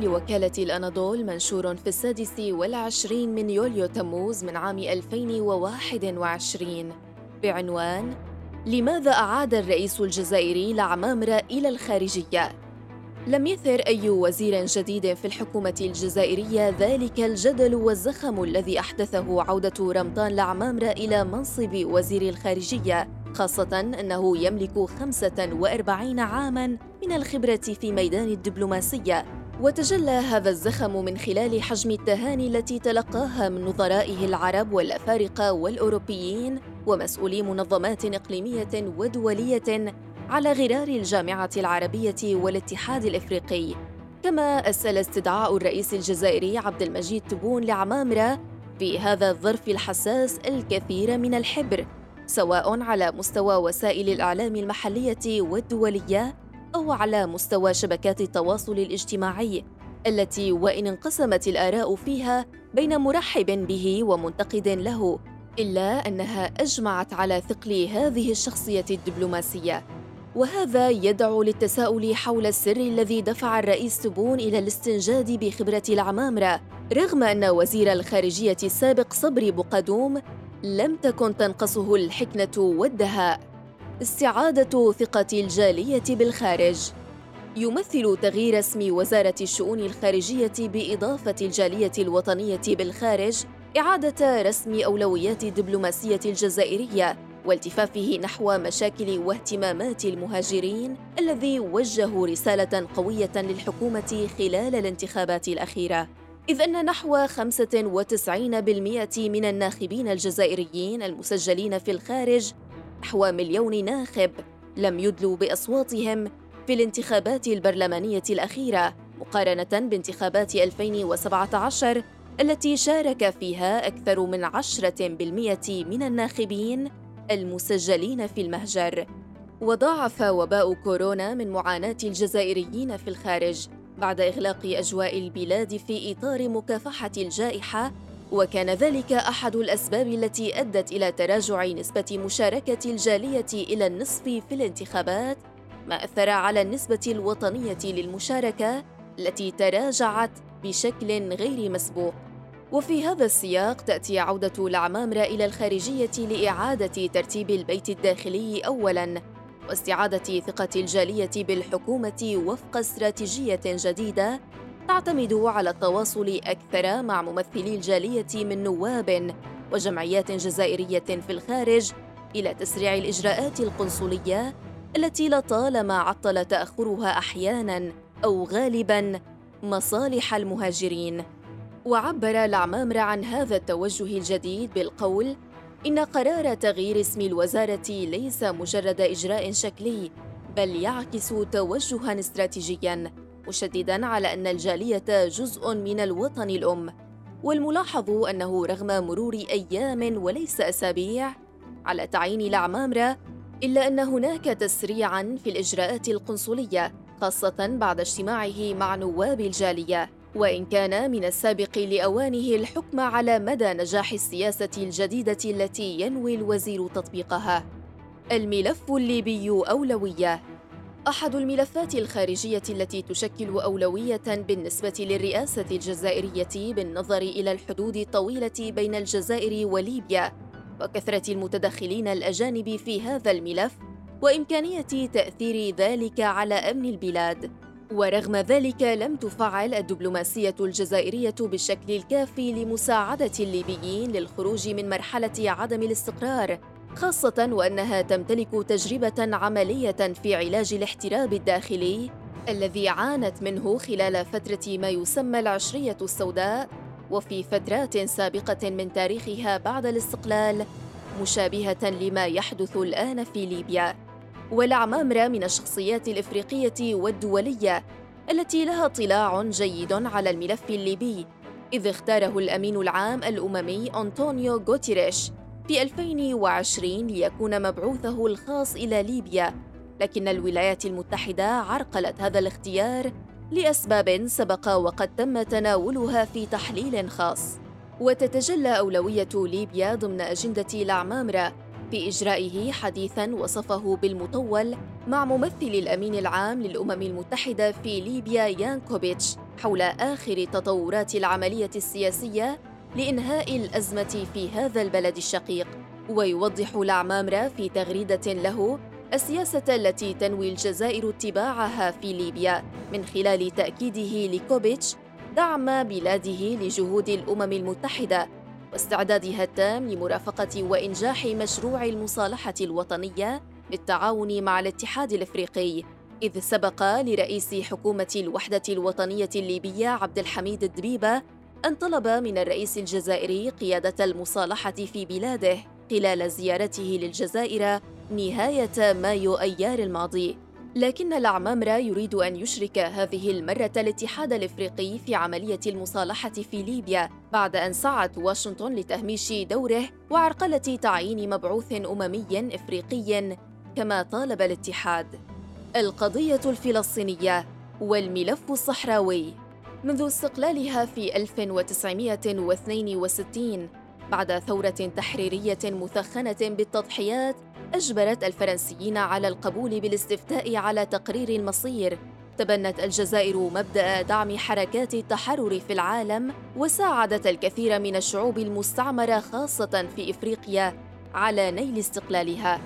لوكالة الأناضول منشور في السادس والعشرين من يوليو تموز من عام 2021 بعنوان لماذا أعاد الرئيس الجزائري العمامرة إلى الخارجية؟ لم يثر أي وزير جديد في الحكومة الجزائرية ذلك الجدل والزخم الذي أحدثه عودة رمضان العمامرة إلى منصب وزير الخارجية خاصة أنه يملك 45 عاماً من الخبرة في ميدان الدبلوماسية وتجلى هذا الزخم من خلال حجم التهاني التي تلقاها من نظرائه العرب والأفارقة والأوروبيين ومسؤولي منظمات إقليمية ودولية على غرار الجامعة العربية والاتحاد الإفريقي. كما أسأل استدعاء الرئيس الجزائري عبد المجيد تبون لعمامرة في هذا الظرف الحساس الكثير من الحبر سواء على مستوى وسائل الإعلام المحلية والدولية أو على مستوى شبكات التواصل الاجتماعي التي وإن انقسمت الآراء فيها بين مرحب به ومنتقد له إلا أنها أجمعت على ثقل هذه الشخصية الدبلوماسية. وهذا يدعو للتساؤل حول السر الذي دفع الرئيس تبون إلى الاستنجاد بخبرة العمامرة رغم أن وزير الخارجية السابق صبري بقدوم لم تكن تنقصه الحكمه والدهاء. استعادة ثقة الجالية بالخارج. يمثل تغيير اسم وزارة الشؤون الخارجية بإضافة الجالية الوطنية بالخارج إعادة رسم أولويات الدبلوماسية الجزائرية والتفافه نحو مشاكل واهتمامات المهاجرين الذي وجهوا رسالة قوية للحكومة خلال الانتخابات الأخيرة. إذ أن نحو 95% من الناخبين الجزائريين المسجلين في الخارج نحو مليون ناخب لم يدلوا بأصواتهم في الانتخابات البرلمانية الأخيرة مقارنة بانتخابات 2017 التي شارك فيها أكثر من 10% من الناخبين المسجلين في المهجر. وضاعف وباء كورونا من معاناة الجزائريين في الخارج بعد إغلاق أجواء البلاد في إطار مكافحة الجائحة وكان ذلك أحد الأسباب التي أدت إلى تراجع نسبة مشاركة الجالية إلى النصف في الانتخابات ما أثر على النسبة الوطنية للمشاركة التي تراجعت بشكل غير مسبوق. وفي هذا السياق تأتي عودة العمامره إلى الخارجية لإعادة ترتيب البيت الداخلي اولا واستعادة ثقة الجالية بالحكومة وفق استراتيجية جديدة تعتمد على التواصل أكثر مع ممثلي الجالية من نواب وجمعيات جزائرية في الخارج إلى تسريع الإجراءات القنصلية التي لطالما عطل تأخرها أحياناً أو غالباً مصالح المهاجرين. وعبر العمامرة عن هذا التوجه الجديد بالقول: إن قرار تغيير اسم الوزارة ليس مجرد إجراء شكلي، بل يعكس توجهاً استراتيجياً مشددا على أن الجالية جزء من الوطن الأم والملاحظ أنه رغم مرور أيام وليس أسابيع على تعيين العمامره إلا أن هناك تسريعا في الإجراءات القنصلية خاصة بعد اجتماعه مع نواب الجالية. وإن كان من السابق لأوانه الحكم على مدى نجاح السياسة الجديدة التي ينوي الوزير تطبيقها. الملف الليبي أولوية. أحد الملفات الخارجية التي تشكل أولوية بالنسبة للرئاسة الجزائرية بالنظر إلى الحدود الطويلة بين الجزائر وليبيا وكثرة المتدخلين الأجانب في هذا الملف وإمكانية تأثير ذلك على أمن البلاد. ورغم ذلك لم تفعل الدبلوماسية الجزائرية بالشكل الكافي لمساعدة الليبيين للخروج من مرحلة عدم الاستقرار خاصة وأنها تمتلك تجربة عملية في علاج الاحتراب الداخلي الذي عانت منه خلال فترة ما يسمى العشرية السوداء وفي فترات سابقة من تاريخها بعد الاستقلال مشابهة لما يحدث الآن في ليبيا. والعمامرة من الشخصيات الإفريقية والدولية التي لها اطلاع جيد على الملف الليبي إذ اختاره الأمين العام الأممي أنطونيو غوتيريش. في 2020 ليكون مبعوثه الخاص إلى ليبيا لكن الولايات المتحدة عرقلت هذا الاختيار لأسباب سبق وقد تم تناولها في تحليل خاص. وتتجلى أولوية ليبيا ضمن أجندة الأعمامرة في إجرائه حديثاً وصفه بالمطول مع ممثل الأمين العام للأمم المتحدة في ليبيا يانكوفيتش حول آخر تطورات العملية السياسية لإنهاء الأزمة في هذا البلد الشقيق ويوضح العمامرة في تغريدة له السياسة التي تنوي الجزائر اتباعها في ليبيا من خلال تأكيده لكوبيتش دعم بلاده لجهود الأمم المتحدة واستعدادها التام لمرافقة وإنجاح مشروع المصالحة الوطنية بالتعاون مع الاتحاد الأفريقي إذ سبق لرئيس حكومة الوحدة الوطنية الليبية عبد الحميد الدبيبه ان طلب من الرئيس الجزائري قيادة المصالحة في بلاده خلال زيارته للجزائر نهاية مايو أيار الماضي. لكن العمامرة يريد أن يشرك هذه المرة الاتحاد الإفريقي في عملية المصالحة في ليبيا بعد أن سعت واشنطن لتهميش دوره وعرقلة تعيين مبعوث أممي إفريقي كما طالب الاتحاد. القضية الفلسطينية والملف الصحراوي. منذ استقلالها في 1962 بعد ثورة تحريرية مثخنة بالتضحيات أجبرت الفرنسيين على القبول بالاستفتاء على تقرير المصير. تبنت الجزائر مبدأ دعم حركات التحرر في العالم وساعدت الكثير من الشعوب المستعمرة خاصة في إفريقيا على نيل استقلالها.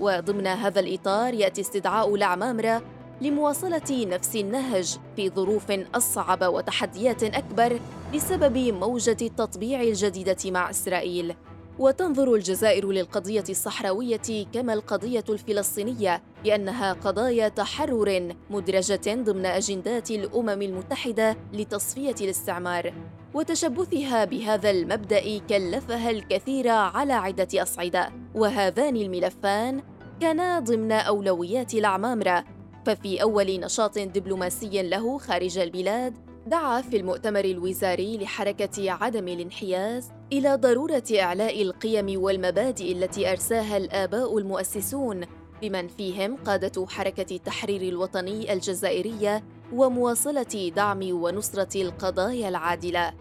وضمن هذا الإطار يأتي استدعاء العمامرة لمواصلة نفس النهج في ظروف أصعب وتحديات أكبر بسبب موجة التطبيع الجديدة مع إسرائيل. وتنظر الجزائر للقضية الصحراوية كما القضية الفلسطينية بأنها قضايا تحرر مدرجة ضمن أجندات الأمم المتحدة لتصفية الاستعمار. وتشبثها بهذا المبدأ كلفها الكثير على عدة أصعدة. وهذان الملفان كانا ضمن أولويات العمامرة ففي أول نشاط دبلوماسي له خارج البلاد دعا في المؤتمر الوزاري لحركة عدم الانحياز إلى ضرورة إعلاء القيم والمبادئ التي أرساها الآباء المؤسسون بمن فيهم قادة حركة التحرير الوطني الجزائرية ومواصلة دعم ونصرة القضايا العادلة.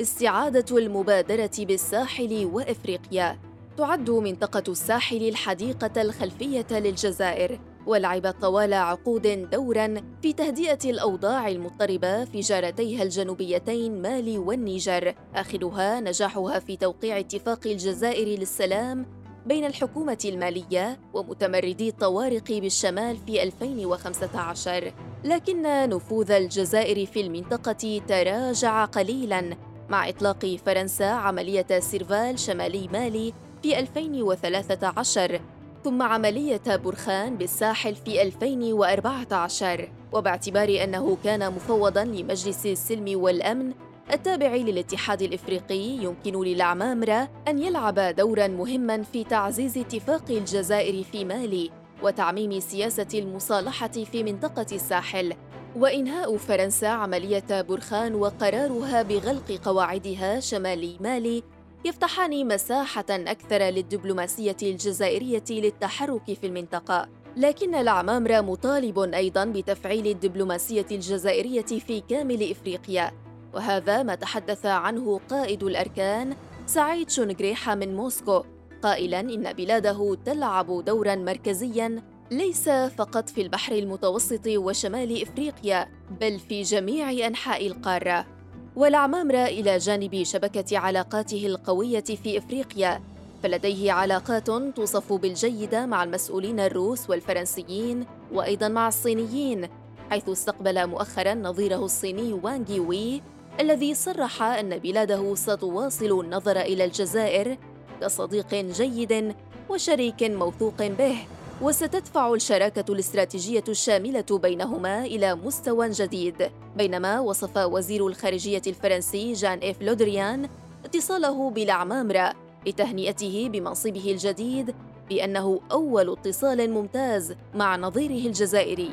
استعادة المبادرة بالساحل وإفريقيا تعد منطقة الساحل الحديقة الخلفية للجزائر ولعبت طوال عقود دورا في تهدئة الأوضاع المضطربة في جارتيها الجنوبيتين مالي والنيجر. آخرها نجاحها في توقيع اتفاق الجزائر للسلام بين الحكومة المالية ومتمردي الطوارق بالشمال في 2015 لكن نفوذ الجزائر في المنطقة تراجع قليلاً. مع إطلاق فرنسا عملية سيرفال شمالي مالي في 2013 ثم عملية برخان بالساحل في 2014 وباعتبار أنه كان مفوضاً لمجلس السلم والأمن التابع للاتحاد الإفريقي يمكن للعمامرة أن يلعب دورا مهما في تعزيز اتفاق الجزائر في مالي وتعميم سياسة المصالحة في منطقة الساحل وإنهاء فرنسا عملية برخان وقرارها بغلق قواعدها شمال مالي يفتحان مساحة أكثر للدبلوماسية الجزائرية للتحرك في المنطقة. لكن العمامرة مطالب أيضا بتفعيل الدبلوماسية الجزائرية في كامل إفريقيا. وهذا ما تحدث عنه قائد الأركان سعيد شونغريحا من موسكو قائلا إن بلاده تلعب دورا مركزيا ليس فقط في البحر المتوسط وشمال إفريقيا بل في جميع أنحاء القارة. والعمامرة إلى جانب شبكة علاقاته القوية في إفريقيا فلديه علاقات توصف بالجيدة مع المسؤولين الروس والفرنسيين وأيضا مع الصينيين حيث استقبل مؤخرا نظيره الصيني وانغ وي الذي صرح أن بلاده ستواصل النظر إلى الجزائر كصديق جيد وشريك موثوق به. وستدفع الشراكة الاستراتيجية الشاملة بينهما إلى مستوى جديد. بينما وصف وزير الخارجية الفرنسي جان إيف لودريان اتصاله بالعمامرة لتهنئته بمنصبه الجديد بأنه أول اتصال ممتاز مع نظيره الجزائري.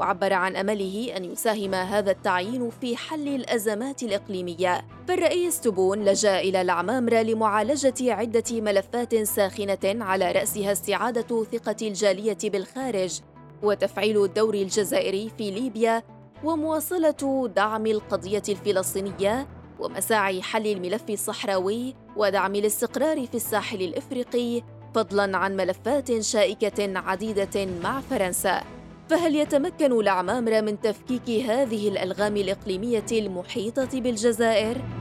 وعبر عن أمله أن يساهم هذا التعيين في حل الأزمات الإقليمية. فالرئيس تبون لجأ إلى العمامرة لمعالجة عدة ملفات ساخنة على رأسها استعادة ثقة الجالية بالخارج وتفعيل الدور الجزائري في ليبيا ومواصلة دعم القضية الفلسطينية ومساعي حل الملف الصحراوي ودعم الاستقرار في الساحل الإفريقي فضلا عن ملفات شائكة عديدة مع فرنسا. فهل يتمكن العمامرة من تفكيك هذه الألغام الإقليمية المحيطة بالجزائر؟